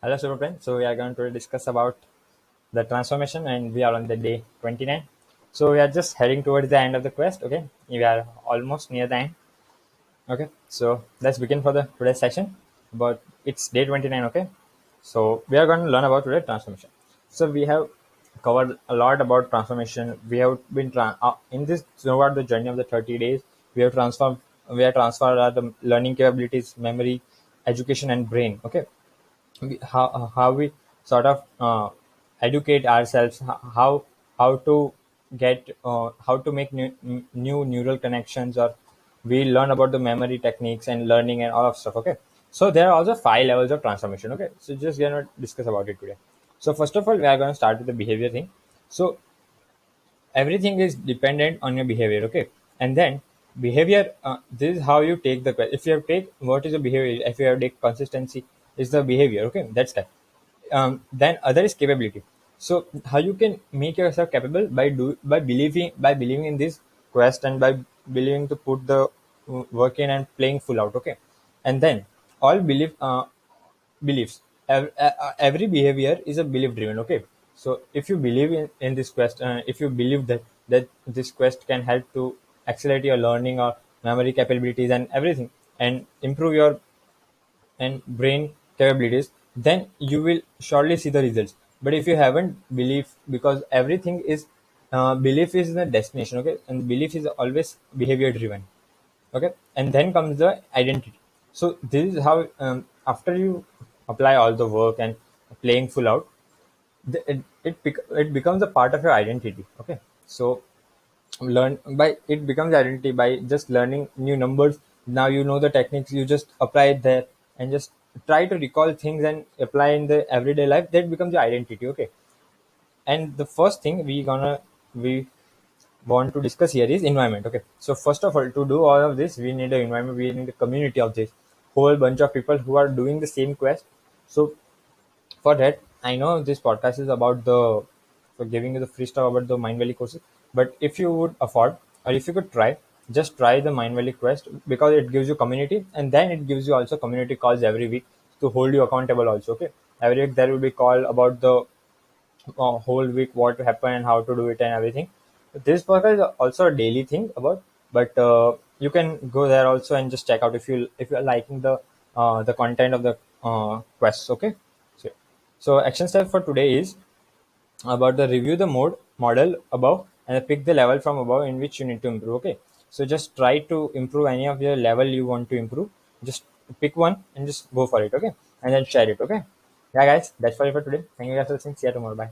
Hello, super friends. So we are going to discuss about the transformation, and we are on the day 29. So we are just heading towards the end of the quest. Okay, we are almost near the end. Okay, so let's begin for the today's session. But it's day 29. Okay, so we are going to learn about today transformation. So we have covered a lot about transformation. We have been uh, in this throughout the journey of the 30 days. We have transformed. We have transferred the learning capabilities, memory, education, and brain. Okay, how how we sort of uh, educate ourselves how how to get uh, how to make new, new neural connections or we learn about the memory techniques and learning and all of stuff okay? So there are also five levels of transformation okay? So just gonna discuss about it today. So first of all we are going to start with the behavior thing. So everything is dependent on your behavior okay? And then behavior uh, this is how you take the if you have take what is the behavior? If you have take consistency is the behavior okay? That's that. Um, then other is capability. So how you can make yourself capable by do by believing by believing in this quest and by believing to put the uh, work in and playing full out okay? And then all belief uh, beliefs Ev- uh, uh, every behavior is a belief driven okay? So if you believe in, in this quest uh, if you believe that that this quest can help to accelerate your learning or memory capabilities and everything and improve your and brain capabilities then you will surely see the results. But if you haven't belief because everything is uh, belief is the destination okay? And belief is always behavior driven okay? And then comes the identity. So this is how um, after you apply all the work and playing full out it it, it becomes a part of your identity okay? So learn by it becomes identity by just learning new numbers. Now you know the techniques you just apply it there and just try to recall things and apply in the everyday life that becomes your identity okay? And the first thing we gonna we want to discuss here is environment okay? So first of all to do all of this we need an environment we need a community of this. Whole bunch of people who are doing the same quest. So for that i know this podcast is about the for giving you the free stuff about the Mindvalley courses but if you would afford or if you could try just try the Mindvalley quest because it gives you community and then it gives you also community calls every week to hold you accountable also okay every week there will be call about the uh, whole week what happened and how to do it and everything. This podcast is also a daily thing about, but uh, you can go there also and just check out if you if you are liking the uh, the content of the uh, quests. Okay, so so action step for today is about the review the mode model above and pick the level from above in which you need to improve. Okay, so just try to improve any of your level you want to improve. Just pick one and just go for it. Okay, and then share it. Okay. Yeah, guys, that's all for today. Thank you guys for listening. See you tomorrow. Bye.